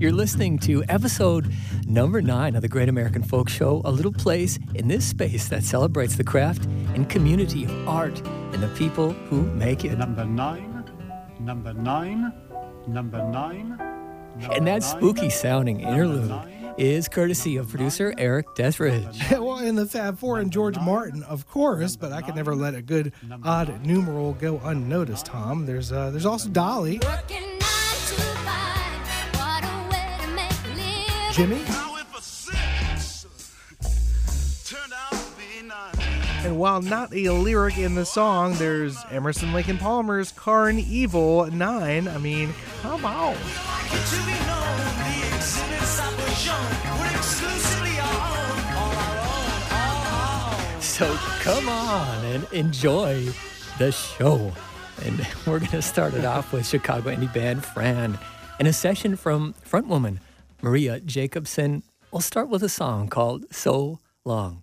You're listening to episode number nine of the Great American Folk Show, a little place in this space that celebrates the craft and community of art and the people who make it. Number nine, number nine, number nine. Number And that spooky sounding interlude nine, is courtesy of producer Erik Deatherage. well, and the Fab Four and George Martin, of course, but I could never let a good odd numeral go unnoticed. Tom, there's uh, there's also Dolly, nine. and while not a lyric in the song, there's Emerson Lake and Palmer's Evil Nine. I mean, come on. To be known, the exhibits I was shown were exclusively our own, all our own, all our own. So come on and enjoy the show. And we're going to start it off with Chicago indie band Fran and a session from frontwoman Maria Jacobson. We'll start with a song called So Long.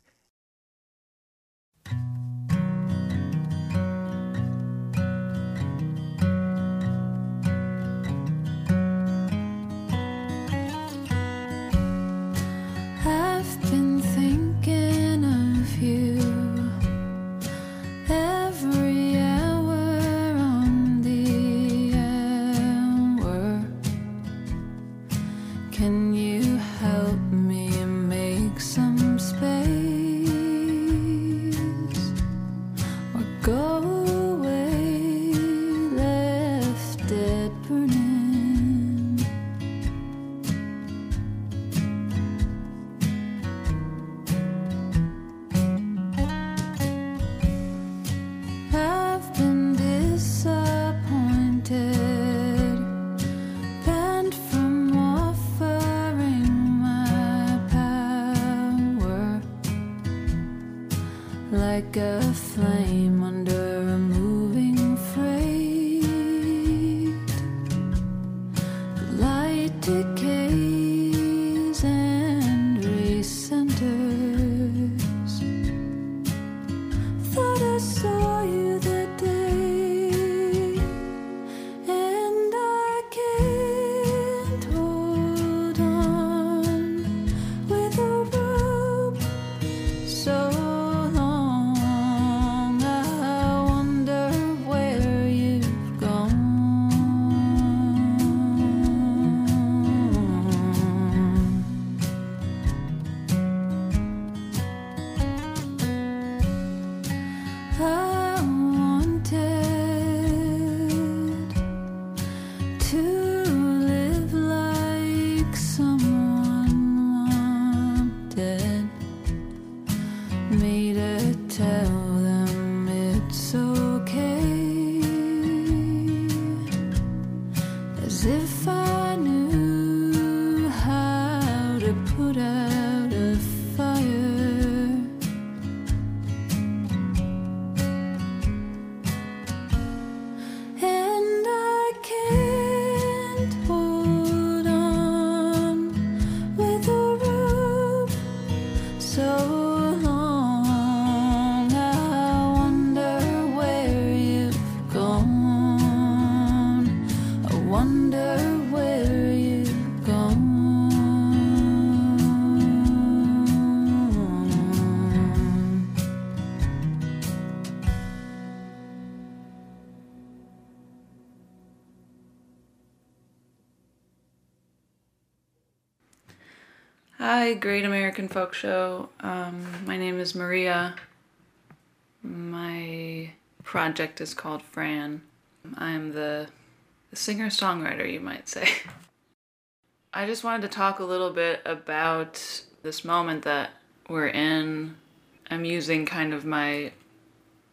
Great American Folk Show. Um, my name is Maria. My project is called Fran. I'm the, the singer songwriter, you might say. I just wanted to talk a little bit about this moment that we're in. I'm using kind of my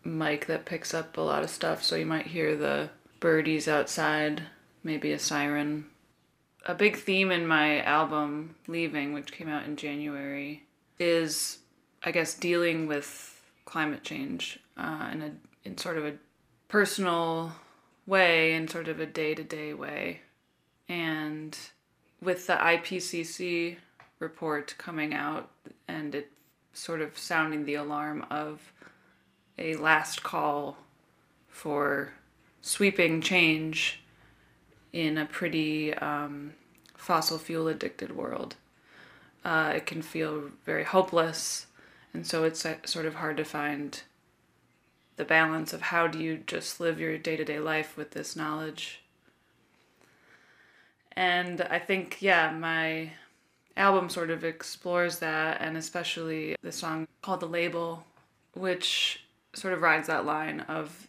mic that picks up a lot of stuff, so you might hear the birdies outside, maybe a siren a big theme in my album leaving which came out in january is i guess dealing with climate change uh, in a in sort of a personal way in sort of a day-to-day way. And with the ipcc report coming out and it sort of sounding the alarm of a last call for sweeping change in a pretty um, fossil fuel addicted world. Uh, it can feel very hopeless, and so it's uh, sort of hard to find the balance of how do you just live your day to day life with this knowledge. And I think, yeah, my album sort of explores that, and especially the song called The Label, which sort of rides that line of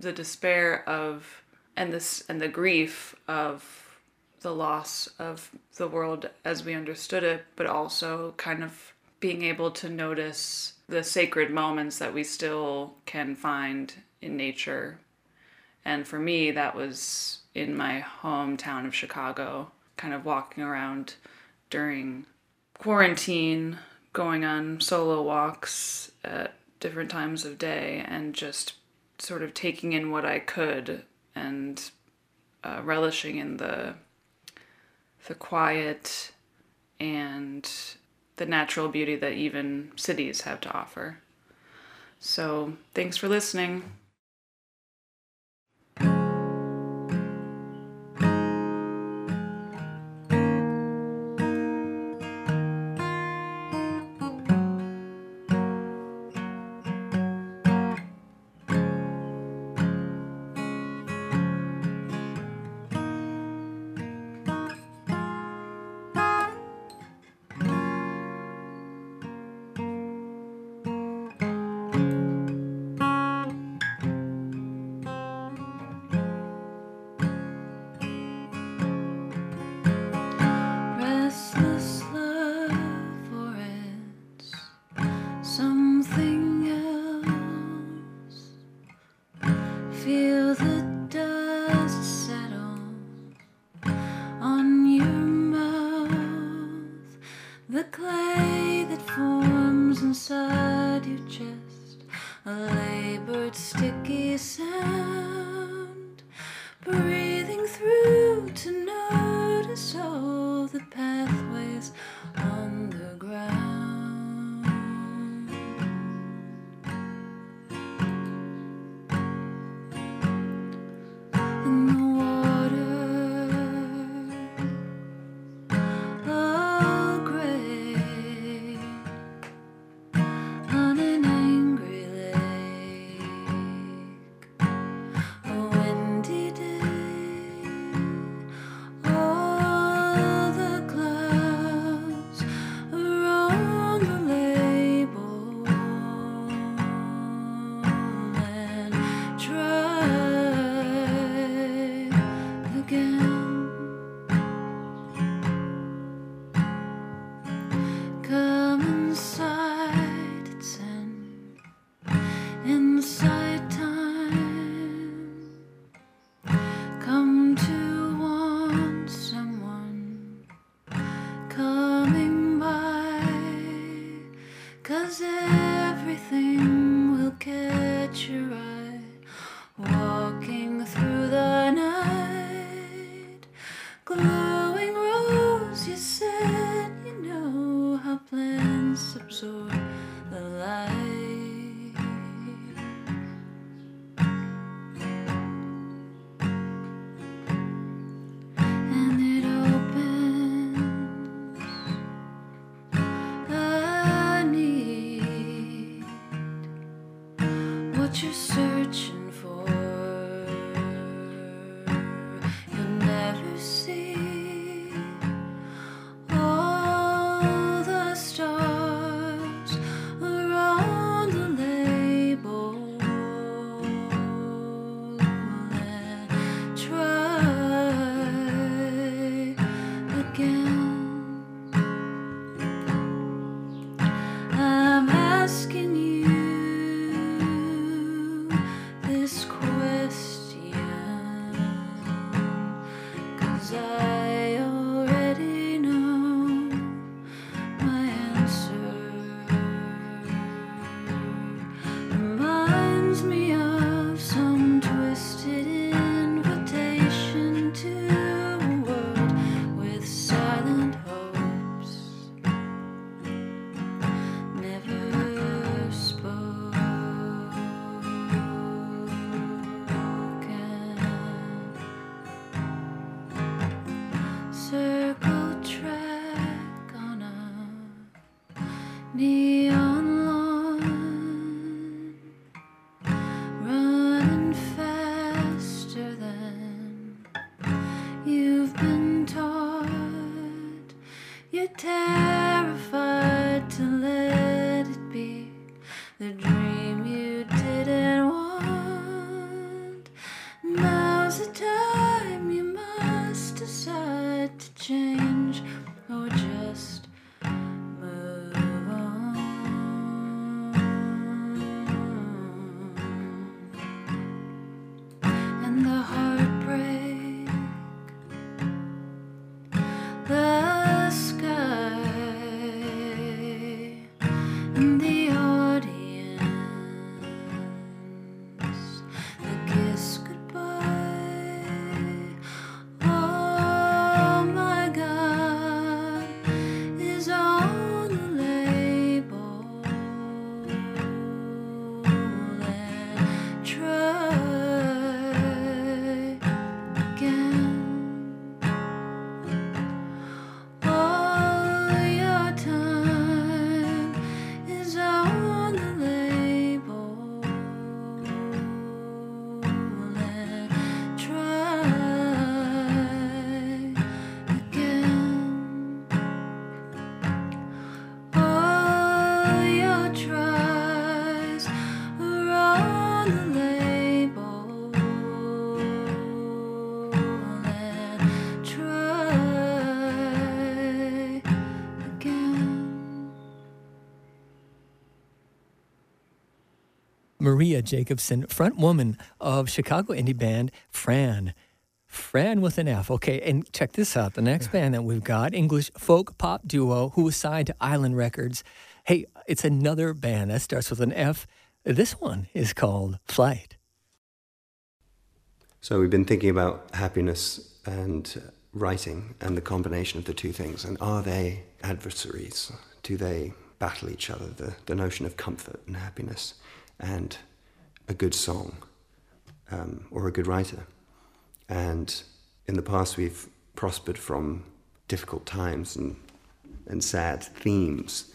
the despair of and this and the grief of the loss of the world as we understood it, but also kind of being able to notice the sacred moments that we still can find in nature. And for me, that was in my hometown of Chicago, kind of walking around during quarantine, going on solo walks at different times of day, and just sort of taking in what I could and uh, relishing in the the quiet and the natural beauty that even cities have to offer. So, thanks for listening. Sticky sound what you're searching Maria Jacobson, front woman of Chicago indie band Fran. Fran with an F. Okay, and check this out. The next band that we've got, English folk pop duo who was signed to Island Records. Hey, it's another band that starts with an F. This one is called Flyte. So we've been thinking about happiness and writing and the combination of the two things. And are they adversaries? Do they battle each other? The, the notion of comfort and happiness and a good song um, or a good writer. And in the past, we've prospered from difficult times and, and sad themes.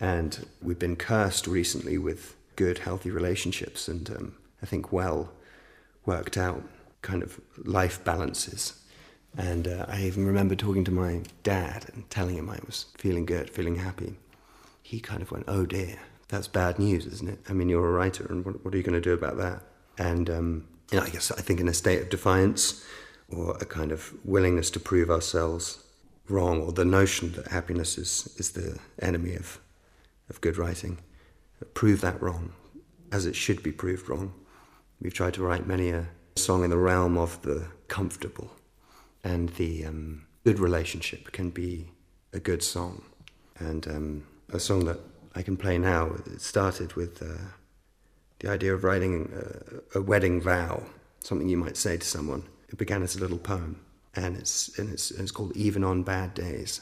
And we've been cursed recently with good, healthy relationships and um, I think well worked out kind of life balances. And uh, I even remember talking to my dad and telling him I was feeling good, feeling happy. He kind of went, Oh dear, that's bad news, isn't it? I mean, you're a writer, and what, what are you going to do about that? And um, you know, I guess I think in a state of defiance or a kind of willingness to prove ourselves wrong, or the notion that happiness is, is the enemy of, of good writing, prove that wrong, as it should be proved wrong. We've tried to write many a song in the realm of the comfortable, and the um, good relationship can be a good song. And um, a song that I can play now, it started with uh, the idea of writing a, a wedding vow, something you might say to someone. It began as a little poem, and it's, and it's, it's called Even on Bad Days.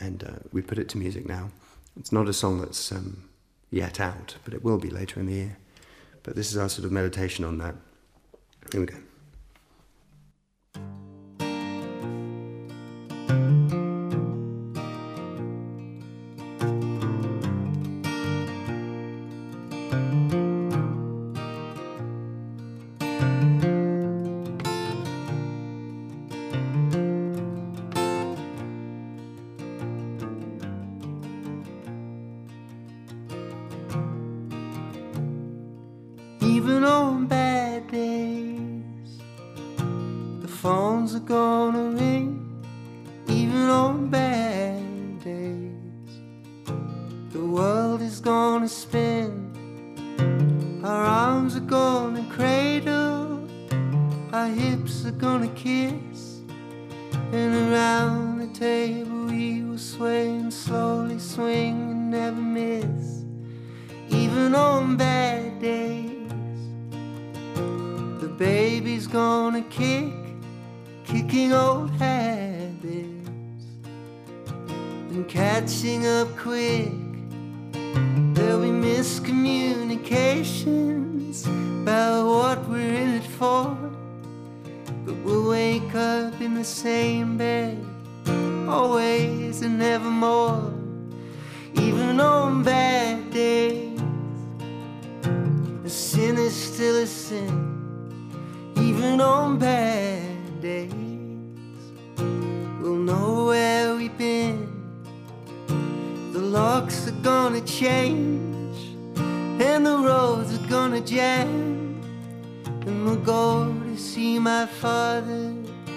And uh, we put it to music now. It's not a song that's um, yet out, but it will be later in the year. But this is our sort of meditation on that. Here we go. Days, the phones are gonna ring. Even on bad days, the world is gonna spin. Our arms are gonna cradle, our hips are gonna kiss. And around the table we will sway and slowly swing and never miss. Even on bad days, gonna kick, kicking old habits and catching up quick. There'll be miscommunications about what we're in it for. But we'll wake up in the same bed, always and nevermore. Even on bad days, a sin is still a sin. Even on bad days, we'll know where we've been. The locks are gonna change, and the roads are gonna jam, and we'll go to see my father,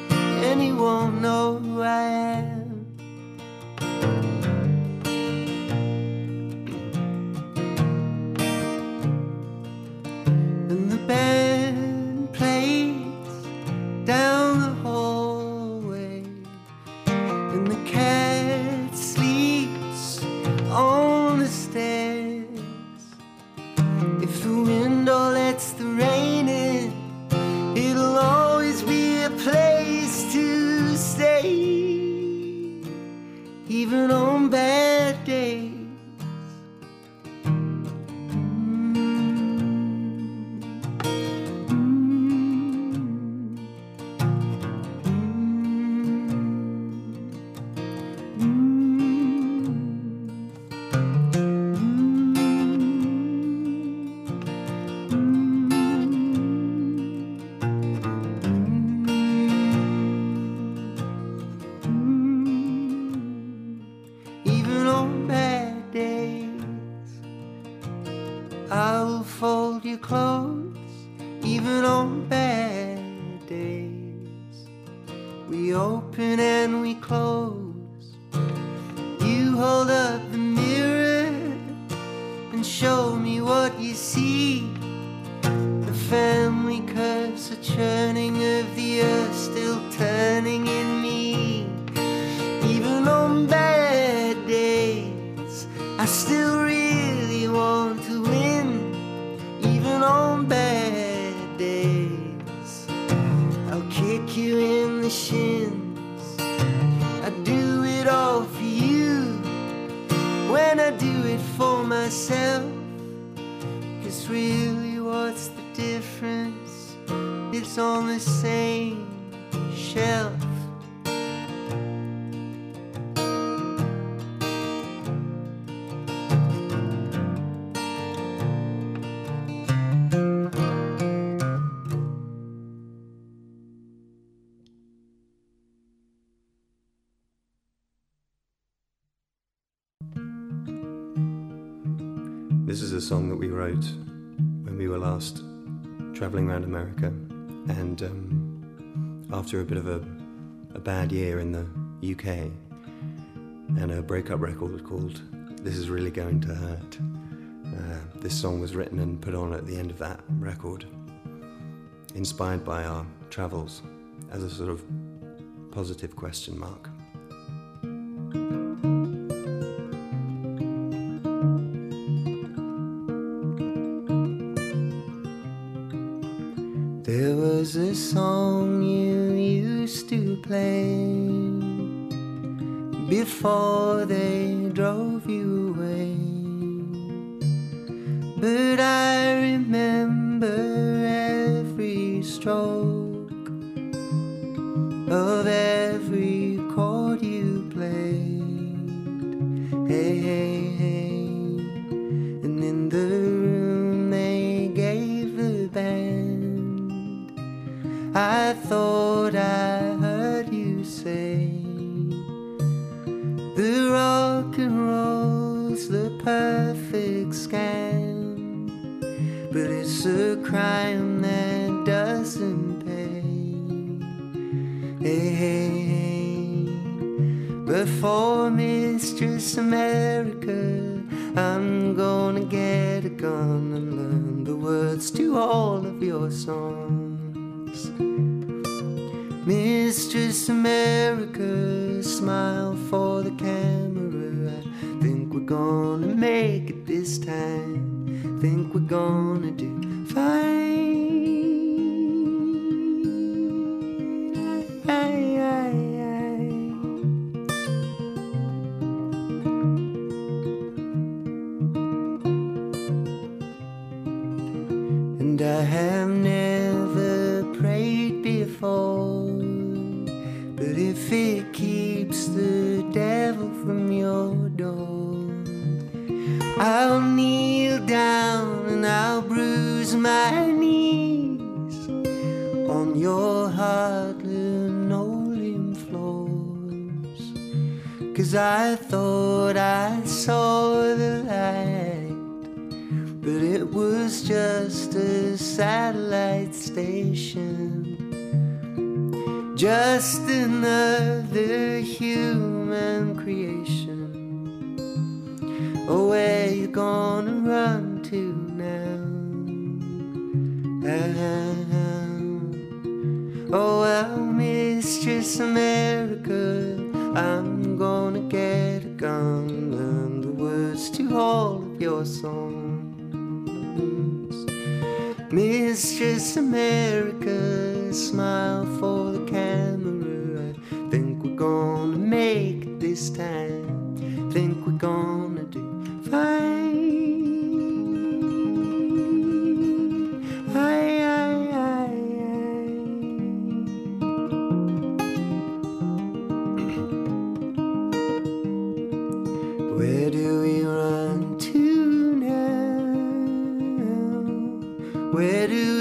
and he won't know who I am. Even on bad This is a song that we wrote when we were last traveling around America, and um, after a bit of a, a bad year in the UK, and a breakup record called "This Is Really Going to Hurt." Uh, this song was written and put on at the end of that record, inspired by our travels, as a sort of positive question mark. Mistress America, smile for the camera. I think we're gonna make it this time. Think we're gonna do fine. Where do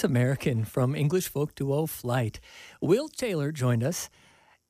American from English folk duo Flyte. Will Taylor joined us.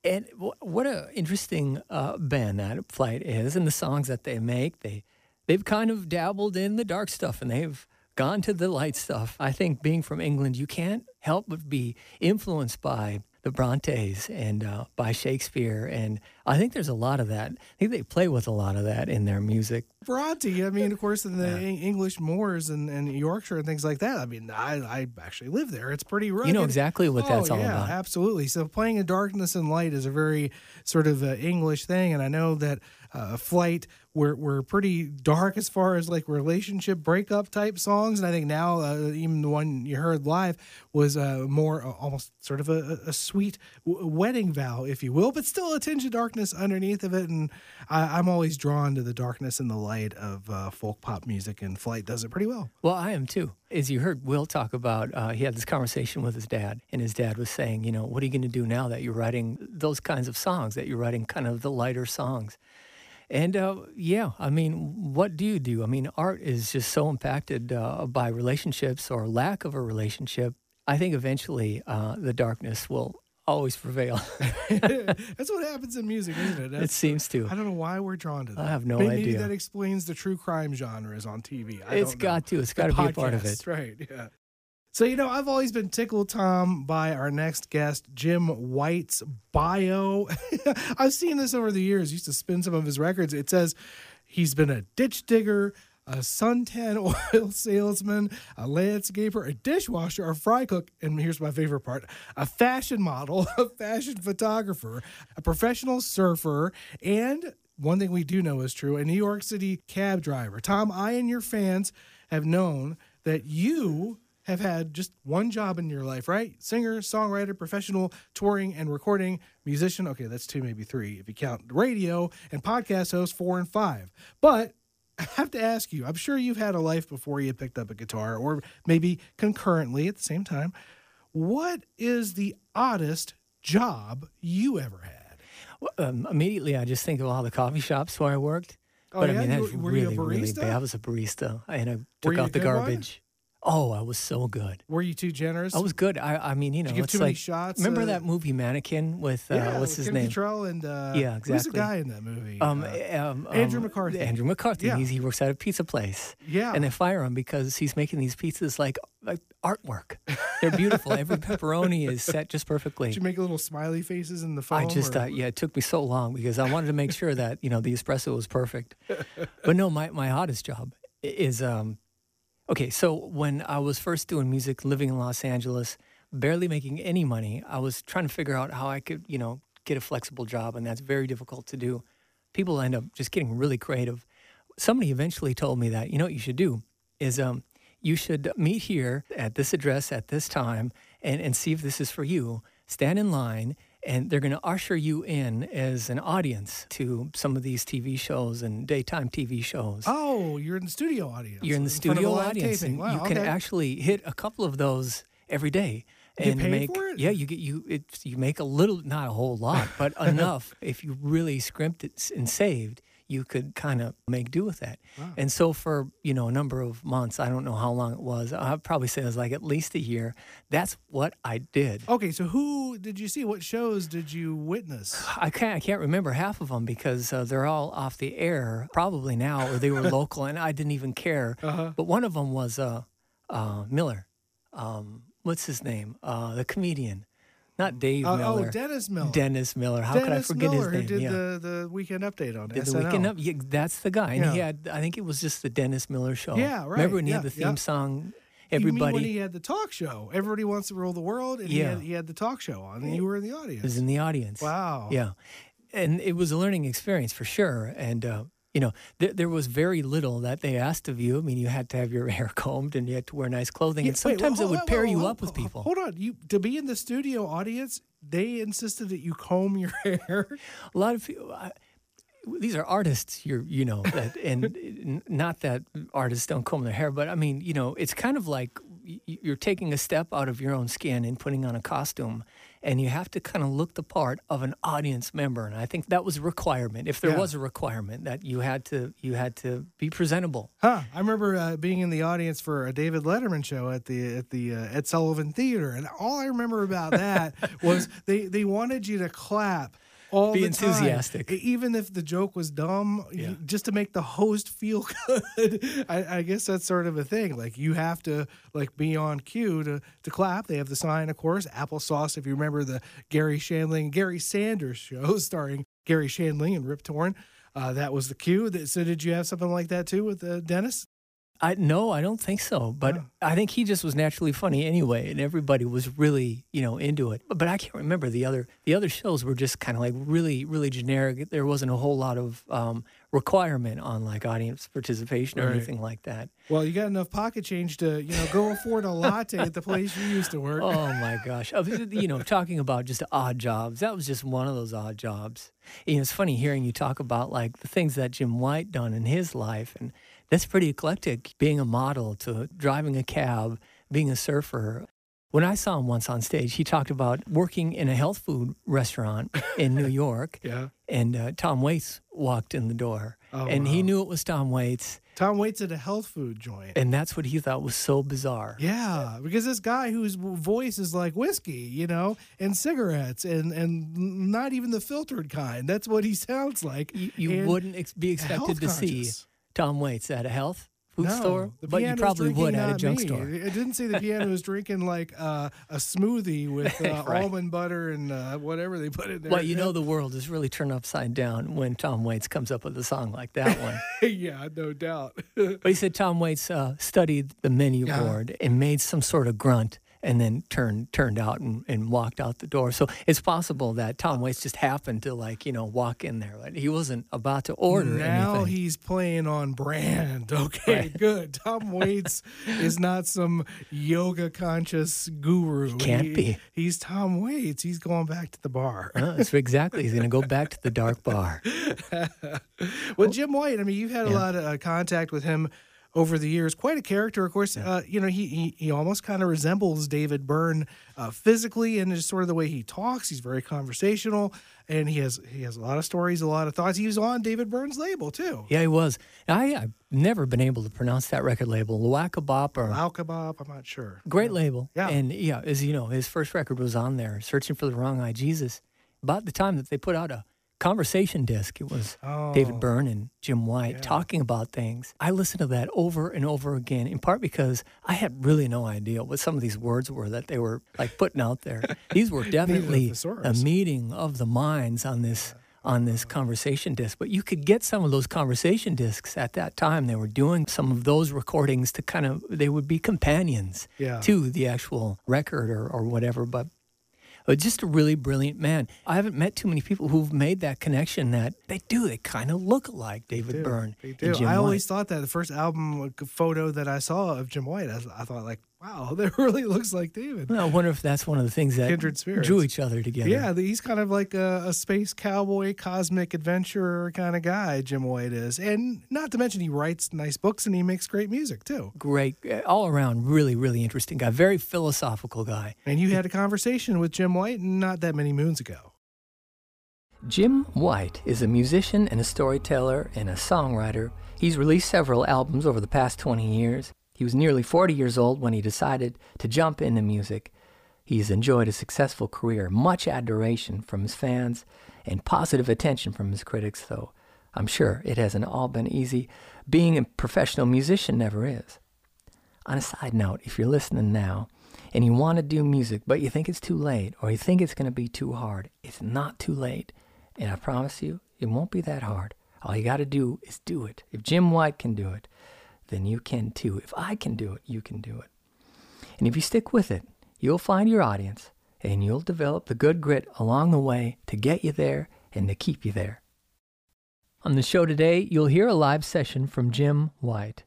And wh- what an interesting uh, band that Flyte is, and the songs that they make. They they've kind of dabbled in the dark stuff, and they've gone to the light stuff. I think being from England, you can't help but be influenced by the Brontes and uh, by Shakespeare, and I think there's a lot of that. I think they play with a lot of that in their music. Bronte. I mean, of course, in the Eng- English moors and, and Yorkshire and things like that. I mean, I, I actually live there. It's pretty rugged. You know exactly what that's oh, all yeah, about. Absolutely. So playing in darkness and light is a very sort of uh, English thing, and I know that uh, Flyte were were pretty dark as far as like relationship breakup type songs, and I think now uh, even the one you heard live was uh, more uh, almost sort of a, a sweet w- wedding vow, if you will, but still a tinge of darkness underneath of it, and I, I'm always drawn to the darkness and the light of uh, folk pop music, and Flyte does it pretty well. Well, I am too. As you heard Will talk about, uh, he had this conversation with his dad, and his dad was saying, you know, what are you going to do now that you're writing those kinds of songs, that you're writing kind of the lighter songs? And uh, yeah, I mean, what do you do? I mean, art is just so impacted uh, by relationships or lack of a relationship. I think eventually uh, the darkness will always prevail. That's what happens in music, isn't it? it seems to. I don't know why we're drawn to that. I have no maybe, Maybe idea. that explains the true crime genres on TV. I It's don't know. It's got to. It's got to be a part of it. Right. Yeah. So, you know, I've always been tickled, Tom, by our next guest, Jim White's bio. I've seen this over the years. Used to spin some of his records. It says he's been a ditch digger, a suntan oil salesman, a landscaper, a dishwasher, a fry cook, and here's my favorite part a fashion model, a fashion photographer, a professional surfer, and one thing we do know is true a New York City cab driver. Tom, I and your fans have known that you have had just one job in your life, right? Singer, songwriter, professional, touring and recording, musician. Okay, that's two, maybe three if you count radio and podcast host, four and five. But I have to ask you, I'm sure you've had a life before you picked up a guitar or maybe concurrently at the same time. What is the oddest job you ever had? Well, Um, immediately, I just think of all the coffee shops where I worked. Oh, but yeah? I mean, that's were- were you a really, really barista? bad. I was a barista, and I took out the garbage. Oh, I was so good. Were you too generous? I was good. I, I mean, you know, Did you give it's too many shots, remember uh, that movie Mannequin with uh, yeah, what's his Kim name? Cattrall and uh, Yeah, Who's the exactly. guy in that movie? Um, Uh, um, Andrew um, McCarthy. Andrew McCarthy. Yeah. He's, he works at a pizza place. Yeah. And they fire him because he's making these pizzas like like artwork. They're beautiful. Every pepperoni is set just perfectly. Did you make little smiley faces in the phone? I just thought, yeah, it took me so long because I wanted to make sure that you know the espresso was perfect. But no, my my hottest job is um, okay. So when I was first doing music, living in Los Angeles, barely making any money, I was trying to figure out how I could you know get a flexible job, and that's very difficult to do. People end up just getting really creative. Somebody eventually told me that you know what you should do is um, you should meet here at this address at this time and, and see if this is for you. Stand in line and they're going to usher you in as an audience to some of these TV shows and daytime TV shows. Oh, you're in the studio audience. You're in the a studio audience, and Wow, you can actually hit a couple of those every day. And make for it? yeah you get you it's you make a little not a whole lot but enough if you really scrimpted s- and saved you could kind of make do with that and so for you know a number of months i don't know how long it was i'd probably say it was like at least a year that's what i did Okay, so who did you see? What shows did you witness? I can't. I can't remember half of them because uh, they're all off the air probably now, or they were local, and I didn't even care. Uh-huh. But one of them was uh, uh, Miller. Um, what's his name? Uh, the comedian, not Dave Uh, Miller. oh, Dennis Miller. Dennis Miller. How could I forget Miller, his name? who did yeah. the, the weekend update on Did SNL. the weekend up? Yeah, that's the guy. And he had. I think it was just the Dennis Miller show. Yeah, right. Remember when he had the theme yeah. song? You mean Everybody when he had the talk show? Everybody wants to rule the world, and he, Yeah. had, he had the talk show on, and you were in the audience. was in the audience. Wow. Yeah, and it was a learning experience for sure. And uh, you know, th- there was very little that they asked of you. I mean, you had to have your hair combed and you had to wear nice clothing. Yeah, and wait, sometimes whoa, it would pair whoa, you up with people. Hold on, you to be in the studio audience, they insisted that you comb your hair. A lot of people. I, these are artists, you're, you know, that, and n- not that artists don't comb their hair, but I mean, you know, it's kind of like you're taking a step out of your own skin and putting on a costume, and you have to kind of look the part of an audience member. And I think that was a requirement. If there Yeah. was a requirement that you had to, you had to be presentable. Huh? I remember uh, being in the audience for a David Letterman show at the at the uh, Ed Sullivan Theater, and all I remember about that was they they wanted you to clap. All Be time, enthusiastic. e- even if the joke was dumb, Yeah. just to make the host feel good. I, I guess that's sort of a thing. Like you have to like be on cue to to clap. They have the sign, of course, applesauce. If you remember the Garry Shandling, Gary Sanders show starring Garry Shandling and Rip Torn, uh, that was the cue. That- So did you have something like that too with uh, Dennis? I no, I don't think so. But. I think he just was naturally funny anyway, and everybody was really, you know, into it. But, but I can't remember the other the other shows were just kind of like really, really generic. There wasn't a whole lot of um, requirement on like audience participation or Right. anything like that. Well, you got enough pocket change to, you know, go afford a latte at the place you used to work. Oh my gosh! You know, talking about just odd jobs. That was just one of those odd jobs. You know, it's funny hearing you talk about like the things that Jim White done in his life, and that's pretty eclectic. Being a model to driving a cab, being a surfer. When I saw him once on stage, he talked about working in a health food restaurant in New York, Yeah. and uh, Tom Waits walked in the door, Oh, and he knew it was Tom Waits, Tom waits at a health food joint. and that's what he thought was so bizarre. Yeah, because this guy whose voice is like whiskey, you know, and cigarettes, and and not even the filtered kind. That's what he sounds like. You, you wouldn't ex- be expected to see health-conscious. Tom Waits at a health food No, store, but you probably would at a junk me. store. It didn't say the piano was drinking like uh, a smoothie with uh, Right. almond butter and uh, whatever they put in there. Well, you know the world is really turned upside down when Tom Waits comes up with a song like that one. yeah, no doubt. but he said Tom Waits uh, studied the menu Yeah. board and made some sort of grunt and then turned turned out and, and walked out the door. So it's possible that Tom Waits just happened to like, you know, walk in there. Like, he wasn't about to order now anything. he's playing on brand. Okay, Right. good. Tom Waits is not some yoga conscious guru. can't He- be. He's Tom Waits. He's going back to the bar. Uh, that's exactly. He's going to go back to the dark bar. Well, Jim White, I mean, you've had a lot of uh, contact with him over the years. Quite a character, of course. Uh, you know, he he, he almost kind of resembles David Byrne uh, physically and just sort of the way he talks. He's very conversational, and he has he has a lot of stories, a lot of thoughts. He was on David Byrne's label too. Yeah, he was. I, I've never been able to pronounce that record label, Luaka Bop or Kebab, I'm not sure. Great label. Yeah. And yeah, as you know, his first record was on there, Searching for the Wrong Eye Jesus. About the time that they put out a conversation disc, it was Oh. David Byrne and Jim White Yeah. talking about things. I listened to that over and over again, in part because I had really no idea what some of these words were that they were like putting out there. These were definitely a meeting of the minds on this on this conversation disc. But you could get some of those conversation discs at that time. They were doing some of those recordings to kind of they would be companions Yeah. to the actual record or, or whatever. But but just a really brilliant man. I haven't met too many people who've made that connection that they do. They kind of look like David do. Byrne They do. I always thought that the first album photo that I saw of Jim White, I, I thought like, Wow, that really looks like David. Well, I wonder if that's one of the things that Kindred spirits. drew each other together. Yeah, he's kind of like a, a space cowboy, cosmic adventurer kind of guy, Jim White is. And not to mention, he writes nice books and he makes great music too. Great, uh, all around, really, really interesting guy. Very philosophical guy. And you had a conversation with Jim White not that many moons ago. Jim White is a musician and a storyteller and a songwriter. He's released several albums over the past 20 years. He was nearly 40 years old when he decided to jump into music. He's enjoyed a successful career, much adoration from his fans, and positive attention from his critics, though I'm sure it hasn't all been easy. Being a professional musician never is. On a side note, if you're listening now and you want to do music, but you think it's too late or you think it's going to be too hard, it's not too late. And I promise you, it won't be that hard. All you got to do is do it. If Jim White can do it, then you can too. If I can do it, you can do it. And if you stick with it, you'll find your audience and you'll develop the good grit along the way to get you there and to keep you there. On the show today, you'll hear a live session from Jim White.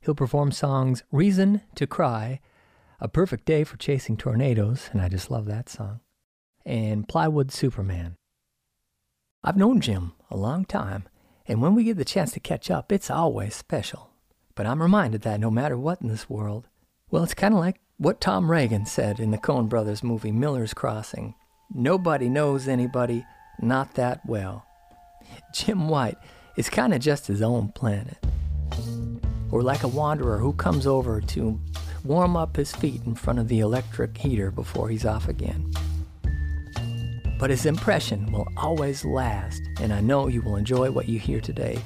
He'll perform songs Reason to Cry, A Perfect Day for Chasing Tornadoes, and I just love that song, and Plywood Superman. I've known Jim a long time, and when we get the chance to catch up, it's always special. But I'm reminded that no matter what in this world, well, it's kind of like what Tom Reagan said in the Coen Brothers movie Miller's Crossing nobody knows anybody not that well. Jim White is kind of just his own planet. Or like a wanderer who comes over to warm up his feet in front of the electric heater before he's off again. But his impression will always last, and I know you will enjoy what you hear today.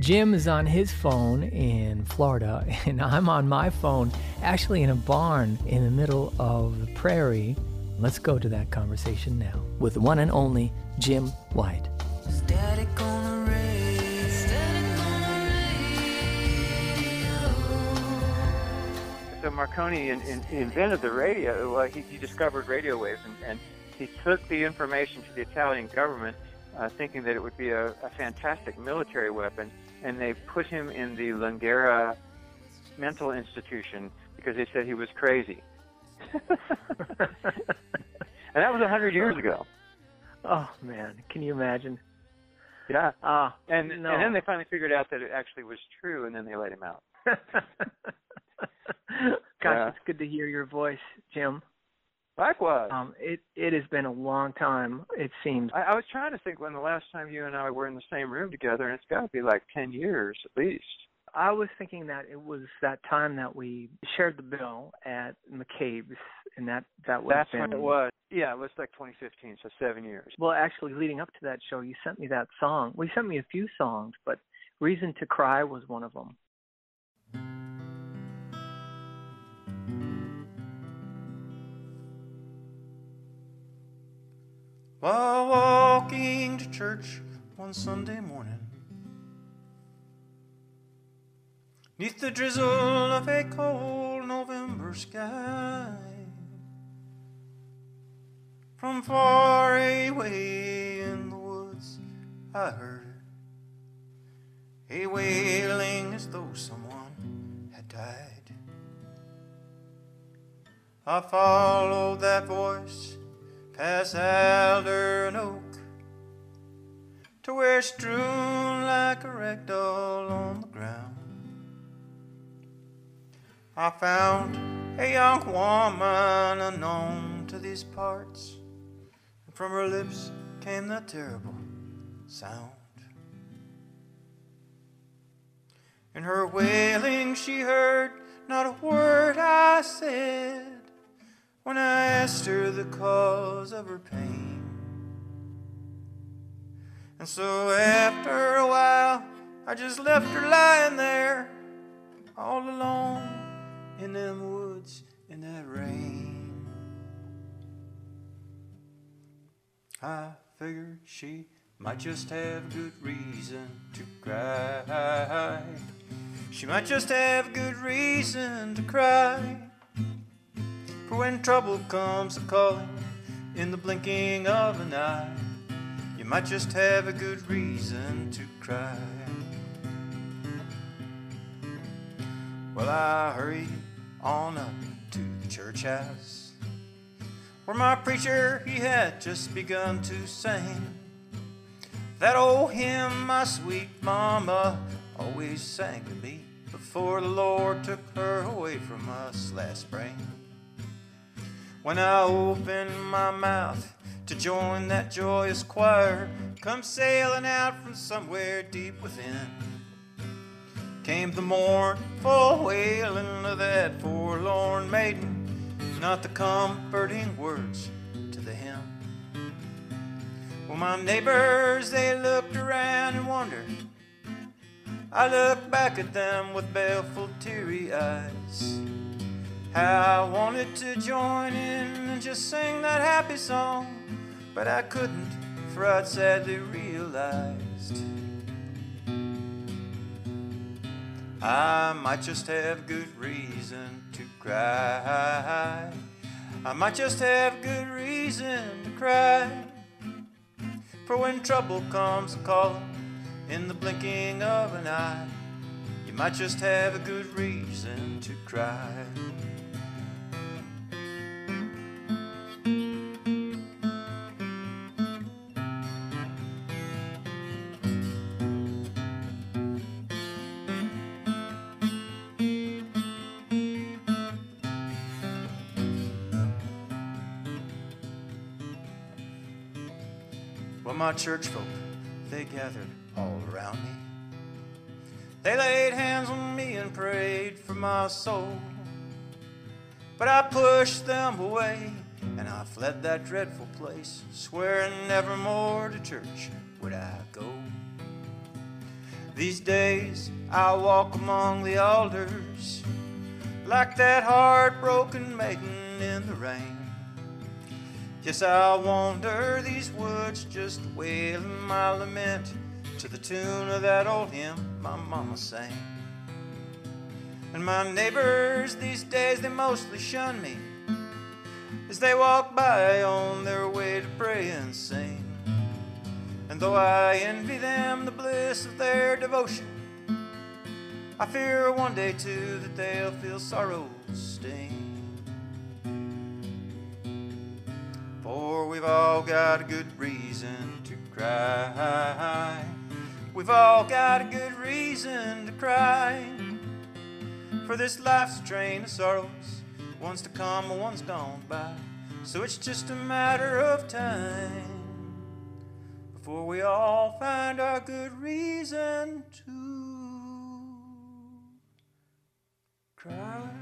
Jim is on his phone in Florida, and I'm on my phone, actually in a barn in the middle of the prairie. Let's go to that conversation now with the one and only Jim White. Static on the radio. Static on So Marconi in, in, invented the radio. Well, he, he discovered radio waves, and, and he took the information to the Italian government, uh, thinking that it would be a, a fantastic military weapon, and they put him in the Langara mental institution because they said he was crazy. and that was a hundred years ago. Oh man, can you imagine? Yeah. Ah, And no. and then they finally figured out that it actually was true, and then they let him out. Gosh, Yeah. it's good to hear your voice, Jim. Likewise. Um, it it has been a long time. It seems. I, I was trying to think when the last time you and I were in the same room together, and it's got to be like ten years at least. I was thinking that it was that time that we shared the bill at McCabe's, and that that would That's been when it was. Yeah, it was like 2015, so seven years. Well, actually, leading up to that show, you sent me that song. Well, you sent me a few songs, but "Reason to Cry" was one of them. While walking to church one Sunday morning, neath the drizzle of a cold November sky, from far away in the woods, I heard a wailing as though someone had died. I followed that voice past alder and oak to where strewn like a rag doll on the ground. I found a young woman unknown to these parts, and from her lips came that terrible sound. In her wailing, she heard not a word I said when I asked her the cause of her pain. And so after a while, I just left her lying there, all alone in them woods in that rain. I figured she might just have good reason to cry. She might just have good reason to cry. For when trouble comes a calling in the blinking of an eye, you might just have a good reason to cry. Well, I hurried on up to the church house where my preacher he had just begun to sing that old hymn my sweet mama always sang to me before the Lord took her away from us last spring. When I opened my mouth to join that joyous choir, come sailing out from somewhere deep within, came the mournful wailing of that forlorn maiden, not the comforting words to the hymn. Well, my neighbors, they looked around and wondered. I looked back at them with baleful, teary eyes. I wanted to join in and just sing that happy song, but I couldn't, for I'd sadly realized I might just have good reason to cry. I might just have good reason to cry. For when trouble comes calling in the blinking of an eye, you might just have a good reason to cry. My church folk, they gathered all around me. They laid hands on me and prayed for my soul. But I pushed them away and I fled that dreadful place, swearing never more to church would I go. These days I walk among the alders like that heartbroken maiden in the rain. Yes, I wander these woods just wailing my lament to the tune of that old hymn my mama sang. And my neighbors these days, they mostly shun me as they walk by on their way to pray and sing. And though I envy them the bliss of their devotion, I fear one day too that they'll feel sorrow's sting. For we've all got a good reason to cry. We've all got a good reason to cry. For this life's a train of sorrows, one's to come and one's gone by. So it's just a matter of time before we all find our good reason to cry.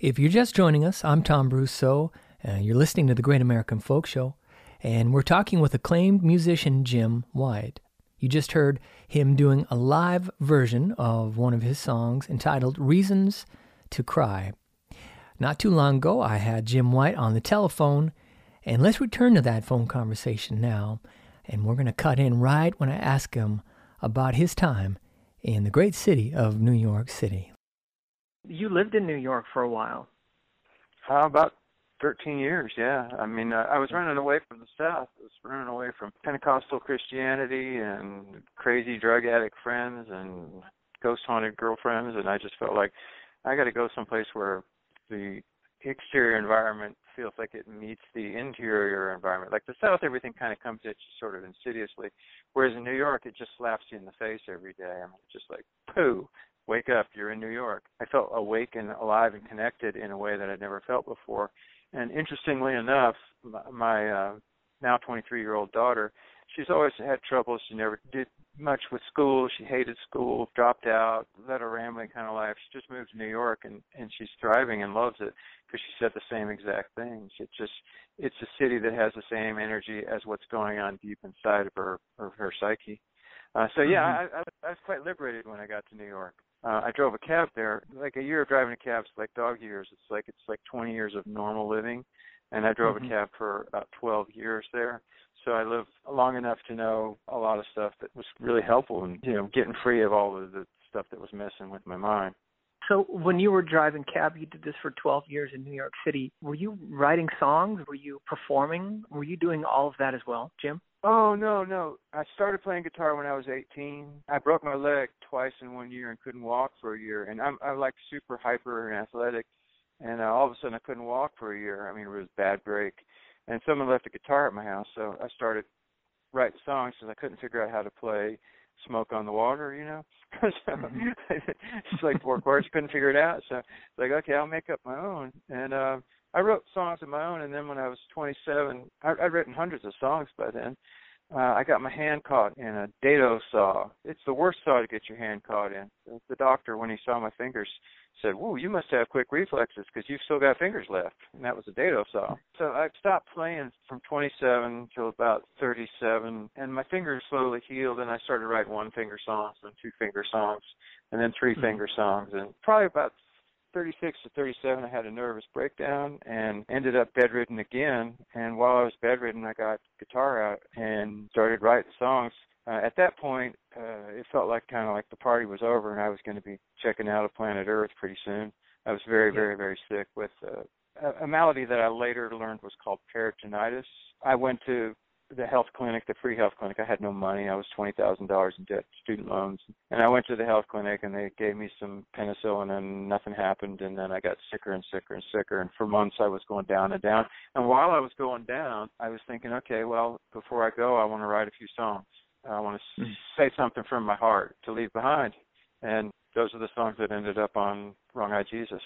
If you're just joining us, I'm Tom Brosseau, and you're listening to the Great American Folk Show, and we're talking with acclaimed musician Jim White. You just heard him doing a live version of one of his songs entitled Reasons to Cry. Not too long ago, I had Jim White on the telephone, and let's return to that phone conversation now, and we're going to cut in right when I ask him about his time in the great city of New York City. You lived in New York for a while. How about 13 years? Yeah. I mean, uh, I was running away from the South. I was running away from Pentecostal Christianity and crazy drug addict friends and ghost haunted girlfriends, and I just felt like I got to go someplace where the exterior environment feels like it meets the interior environment. Like the South, everything kind of comes at you sort of insidiously, whereas in New York, it just slaps you in the face every day. I mean, it's just like pooh wake up, you're in New York. I felt awake and alive and connected in a way that I'd never felt before. And interestingly enough, my uh, now 23 year old daughter, she's always had trouble. She never did much with school. She hated school, dropped out, led a rambling kind of life. She just moved to New York and and she's thriving and loves it because she said the same exact things. It just it's a city that has the same energy as what's going on deep inside of her of her psyche. Uh, so yeah, Mm-hmm. I, I, I was quite liberated when I got to New York. Uh, I drove a cab there. Like a year of driving a cab is like dog years. It's like it's like 20 years of normal living, and I drove Mhm. a cab for about 12 years there. So I lived long enough to know a lot of stuff that was really helpful in you know getting free of all of the stuff that was messing with my mind. So when you were driving cab, you did this for 12 years in New York City. Were you writing songs? Were you performing? Were you doing all of that as well, Jim? Oh no, no. I started playing guitar when I was 18. I broke my leg twice in one year and couldn't walk for a year. And I'm I'm like super hyper and athletic, and uh, all of a sudden I couldn't walk for a year. I mean, it was a bad break. And someone left a guitar at my house, so I started writing songs because I couldn't figure out how to play "Smoke on the Water," you know. so it's like four chords, couldn't figure it out. So it's like, okay, I'll make up my own. And uh, I wrote songs of my own, and then when I was 27, I, I'd written hundreds of songs by then. Uh, I got my hand caught in a dado saw. It's the worst saw to get your hand caught in. The doctor, when he saw my fingers, said, "Whoa, you must have quick reflexes because you've still got fingers left." And that was a dado saw. So I stopped playing from 27 till about 37, and my fingers slowly healed, and I started writing one finger songs, and two finger songs, and then three finger songs, and probably about 36 to 37, I had a nervous breakdown and ended up bedridden again. And while I was bedridden, I got guitar out and started writing songs. Uh, at that point, uh, it felt like kind of like the party was over, and I was going to be checking out of planet Earth pretty soon. I was very, very, very sick with uh, a, a malady that I later learned was called peritonitis. I went to the health clinic, the free health clinic. I had no money. I was twenty thousand dollars in debt, student loans, and I went to the health clinic and they gave me some penicillin and nothing happened. And then I got sicker and sicker and sicker, and for months I was going down and down. And while I was going down, I was thinking, okay, well, before I go, I want to write a few songs. I want to Hmm. say something from my heart to leave behind, and those are the songs that ended up on Wrong Eyed Jesus.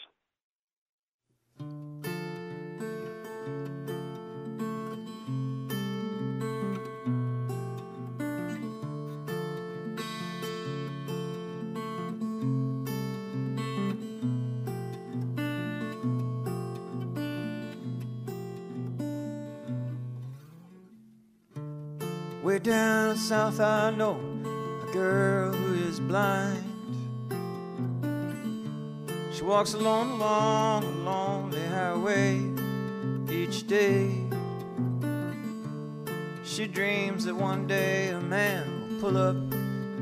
Way down south, I know a girl who is blind. She walks alone along a lonely highway each day. She dreams that one day a man will pull up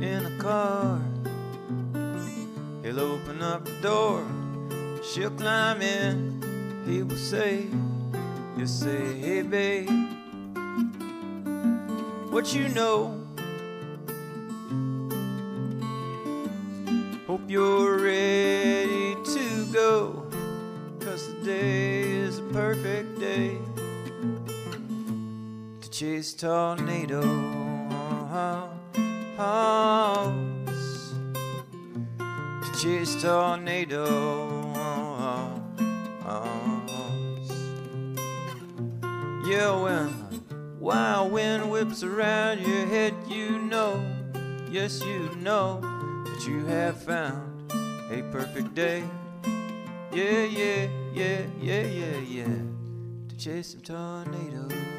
in a car. He'll open up the door, she'll climb in. He will say, He'll say, Hey, babe what you know. Hope you're ready to go, cause today is a perfect day to chase tornadoes. To chase tornadoes. Yeah, when Wild wind whips around your head, you know, yes, you know that you have found a perfect day. Yeah, yeah, yeah, yeah, yeah, yeah, to chase some tornadoes.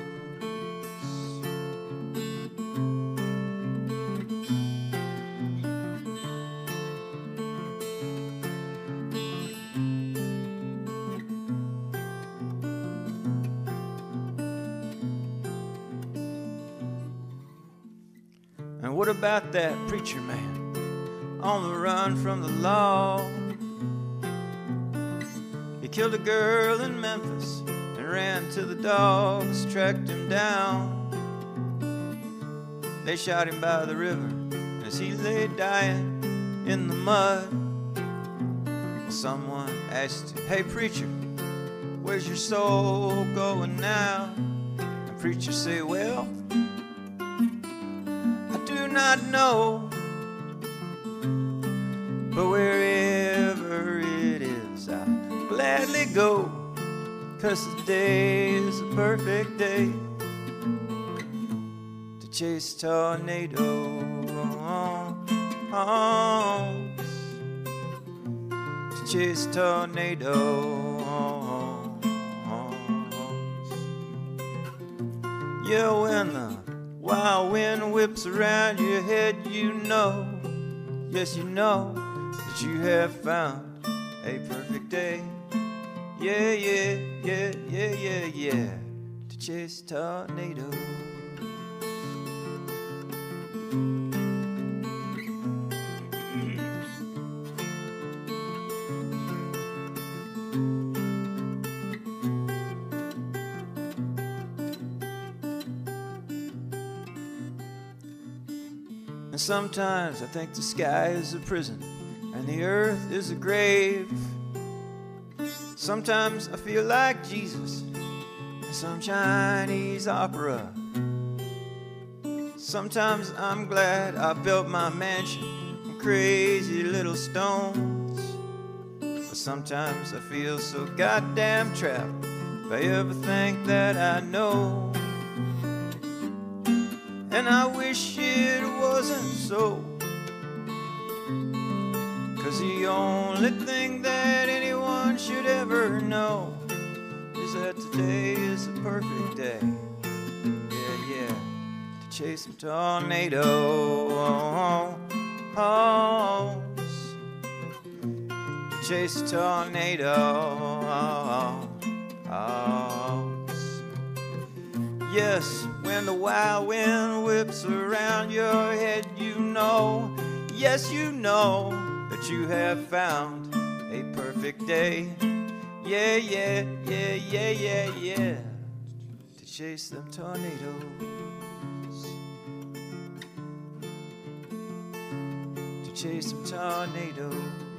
That preacher man on the run from the law? He killed a girl in Memphis and ran to the dogs, tracked him down. They shot him by the river as he lay dying in the mud. Someone asked him, Hey, preacher, where's your soul going now? And preacher said, Well, not know. But wherever it is, I'll gladly go. Cause today is a perfect day to chase tornadoes. To chase tornadoes. Yeah, when the wild wind whips around your head, you know, yes, you know that you have found a perfect day. Yeah, yeah, yeah, yeah, yeah, yeah, to chase tornadoes. And sometimes I think the sky is a prison and the earth is a grave. Sometimes I feel like Jesus in some Chinese opera. Sometimes I'm glad I built my mansion from crazy little stones. But sometimes I feel so goddamn trapped by everything that I know. And I wish it wasn't so. Cause the only thing that anyone should ever know is that today is a perfect day. Yeah, yeah. To chase some tornadoes. To chase a tornado. Yes, when the wild wind whips around your head, you know, yes, you know that you have found a perfect day. Yeah, yeah, yeah, yeah, yeah, yeah. To chase them tornadoes. To chase some tornadoes.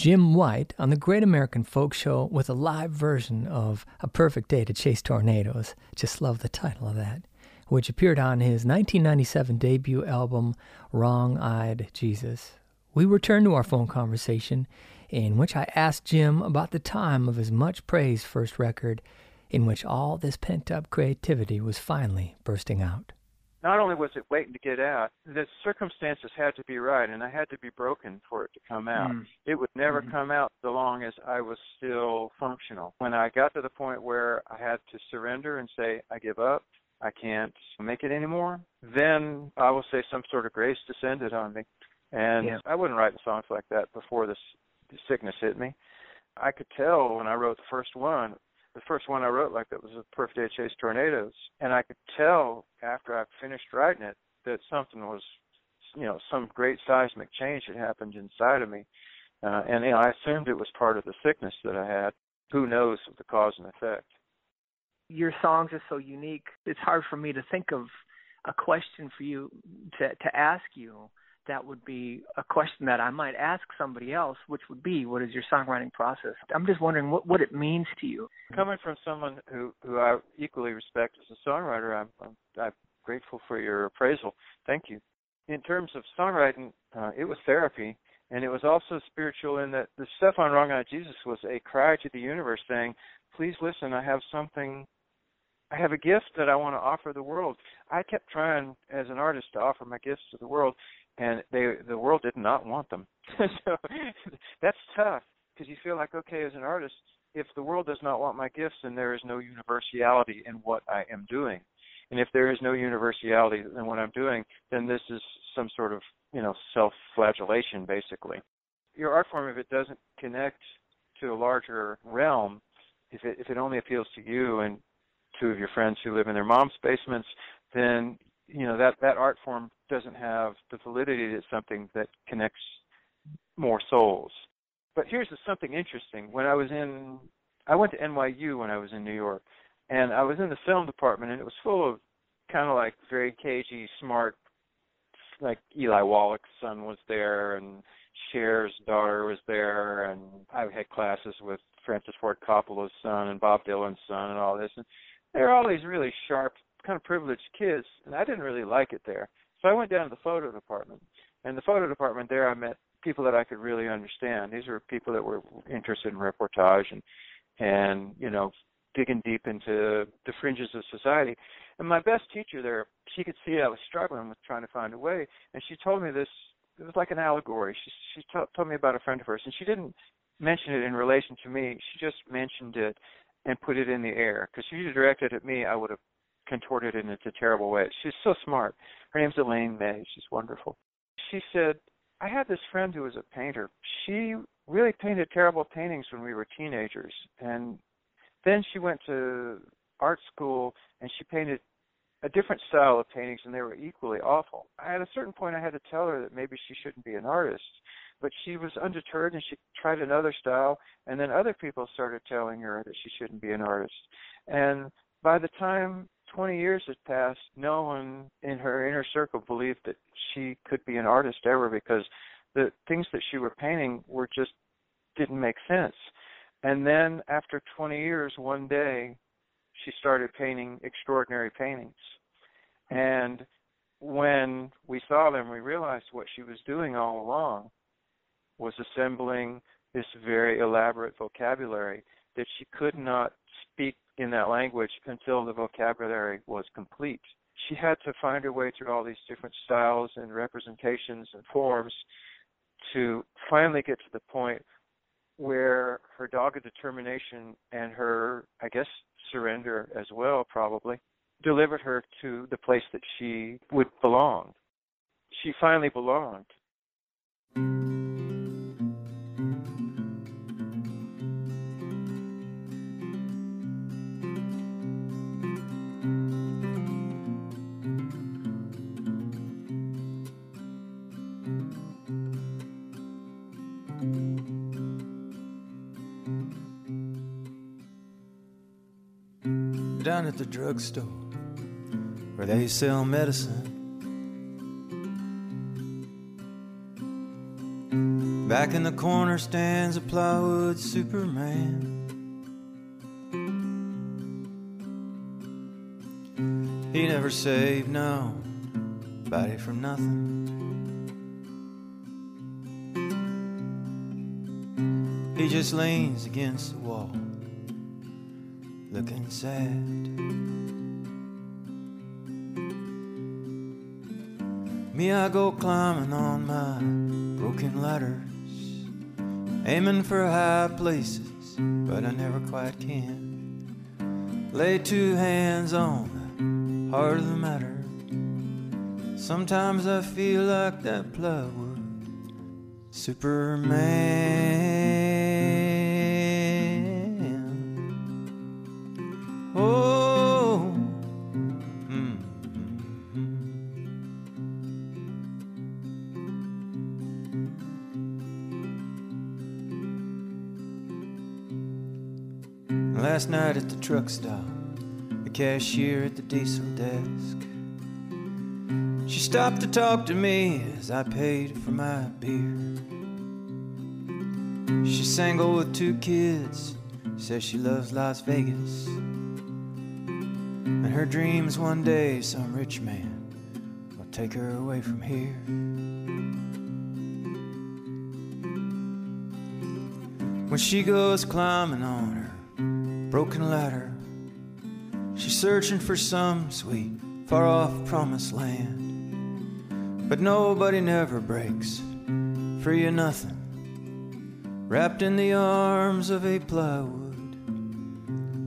Jim White on the Great American Folk Show with a live version of A Perfect Day to Chase Tornadoes. Just love the title of that, which appeared on his 1997 debut album, Wrong Eyed Jesus. We return to our phone conversation in which I asked Jim about the time of his much praised first record, in which all this pent up creativity was finally bursting out not only was it waiting to get out, the circumstances had to be right, and I had to be broken for it to come out. Mm. It would never Mhm. come out so long as I was still functional. When I got to the point where I had to surrender and say, I give up, I can't make it anymore, then I will say some sort of grace descended on me. And Yeah. I wasn't writing songs like that before this, this sickness hit me. I could tell when I wrote the first one the first one I wrote like that was a Perfect Day Chase Tornadoes, and I could tell after I finished writing it that something was, you know, some great seismic change had happened inside of me, uh, and you know, I assumed it was part of the sickness that I had. Who knows the cause and effect? Your songs are so unique. It's hard for me to think of a question for you to to ask you that would be a question that I might ask somebody else, which would be, what is your songwriting process? I'm just wondering what what it means to you. Coming from someone who who I equally respect as a songwriter, I'm I'm, I'm grateful for your appraisal. Thank you. In terms of songwriting, uh, it was therapy, and it was also spiritual in that the stuff on Wrong Eyed Jesus was a cry to the universe saying, "Please listen, I have something." I have a gift that I want to offer the world. I kept trying as an artist to offer my gifts to the world, and they the world did not want them. so that's tough because you feel like okay as an artist if the world does not want my gifts then there is no universality in what I am doing. And if there is no universality in what I'm doing, then this is some sort of, you know, self-flagellation basically. Your art form if it doesn't connect to a larger realm, if it if it only appeals to you and two of your friends who live in their mom's basements, then you know that that art form doesn't have the validity that something that connects more souls. But here's something interesting. When I was in, I went to NYU when I was in New York, and I was in the film department, and it was full of kind of like very cagey, smart, like Eli Wallach's son was there, and Cher's daughter was there, and I had classes with Francis Ford Coppola's son and Bob Dylan's son and all this, and there are all these really sharp, kind of privileged kids, and I didn't really like it there. So I went down to the photo department. And the photo department there I met people that I could really understand. These were people that were interested in reportage and and, you know, digging deep into the fringes of society. And my best teacher there, she could see I was struggling with trying to find a way, and she told me this. It was like an allegory. She she t- told me about a friend of hers, and she didn't mention it in relation to me. She just mentioned it and put it in the air. Because if she directed it at me, I would have contorted it into a terrible ways. She's so smart. Her name's Elaine May. She's wonderful. She said, I had this friend who was a painter. She really painted terrible paintings when we were teenagers. And then she went to art school and she painted a different style of paintings and they were equally awful. At a certain point I had to tell her that maybe she shouldn't be an artist but she was undeterred and she tried another style and then other people started telling her that she shouldn't be an artist and by the time 20 years had passed no one in her inner circle believed that she could be an artist ever because the things that she were painting were just didn't make sense. And then after 20 years one day she started painting extraordinary paintings. And when we saw them, we realized what she was doing all along was assembling this very elaborate vocabulary that she could not speak in that language until the vocabulary was complete. She had to find her way through all these different styles and representations and forms to finally get to the point where her dogged determination and her, I guess, surrender as well, probably, delivered her to the place that she would belong. She finally belonged. Down at the drugstore where they sell medicine. Back in the corner stands a plywood Superman. He never saved nobody from nothing. He just leans against the wall, looking sad. Me, I go climbing on my broken ladders, aiming for high places, but I never quite can. Lay two hands on the heart of the matter. Sometimes I feel like that plywood Superman. Night at the truck stop, the cashier at the diesel desk. She stopped to talk to me as I paid for my beer. She's single with two kids, says she loves Las Vegas. And her dreams one day some rich man will take her away from here. When she goes climbing on broken ladder, she's searching for some sweet, far off promised land. But nobody never breaks free of nothing, wrapped in the arms of a plywood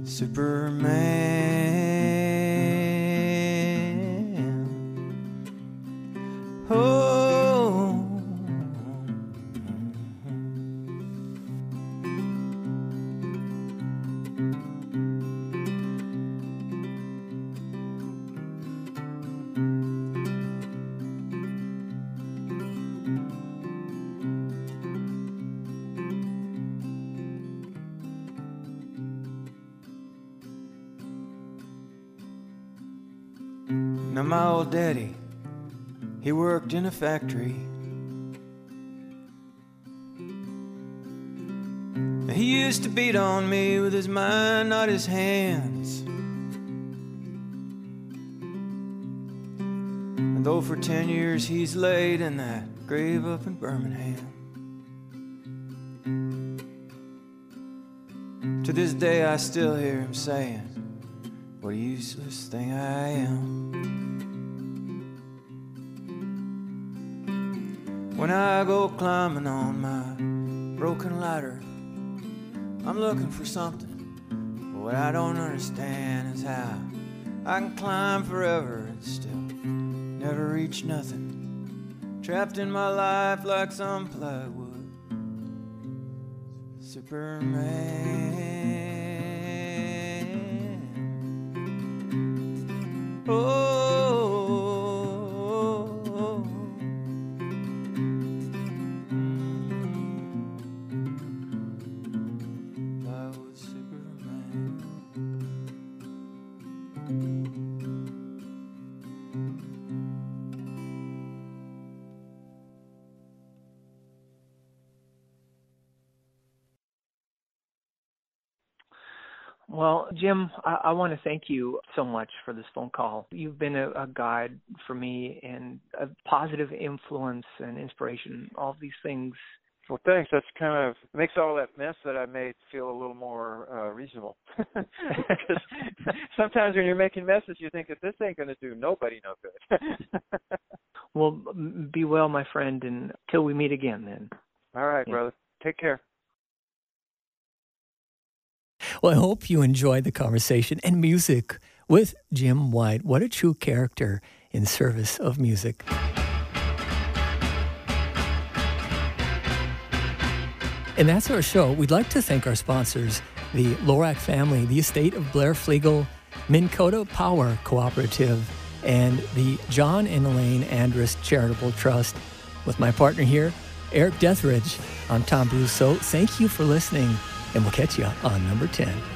Superman. Daddy, he worked in a factory. He used to beat on me with his mind, not his hands. And though for ten years he's laid in that grave up in Birmingham. To this day, I still hear him saying, What a useless thing I am. When I go climbing on my broken ladder, I'm looking for something. What I don't understand is how I can climb forever and still never reach nothing. Trapped in my life like some plywood. Superman. Oh. Jim, I, I want to thank you so much for this phone call. You've been a, a guide for me and a positive influence and inspiration. All these things. Well, thanks. That's kind of makes all that mess that I made feel a little more uh, reasonable. Because sometimes when you're making messes, you think that this ain't going to do nobody no good. well, be well, my friend, and till we meet again. Then. All right, Yeah. brother. Take care. Well, I hope you enjoyed the conversation and music with Jim White. What a true character in service of music. And that's our show. We'd like to thank our sponsors, the Lorac family, the estate of Blair Flegel, Minnkota Power Cooperative, and the John and Elaine Andrus Charitable Trust. With my partner here, Erik Deatherage, I'm Tom. So thank you for listening, and we'll catch you on number 10.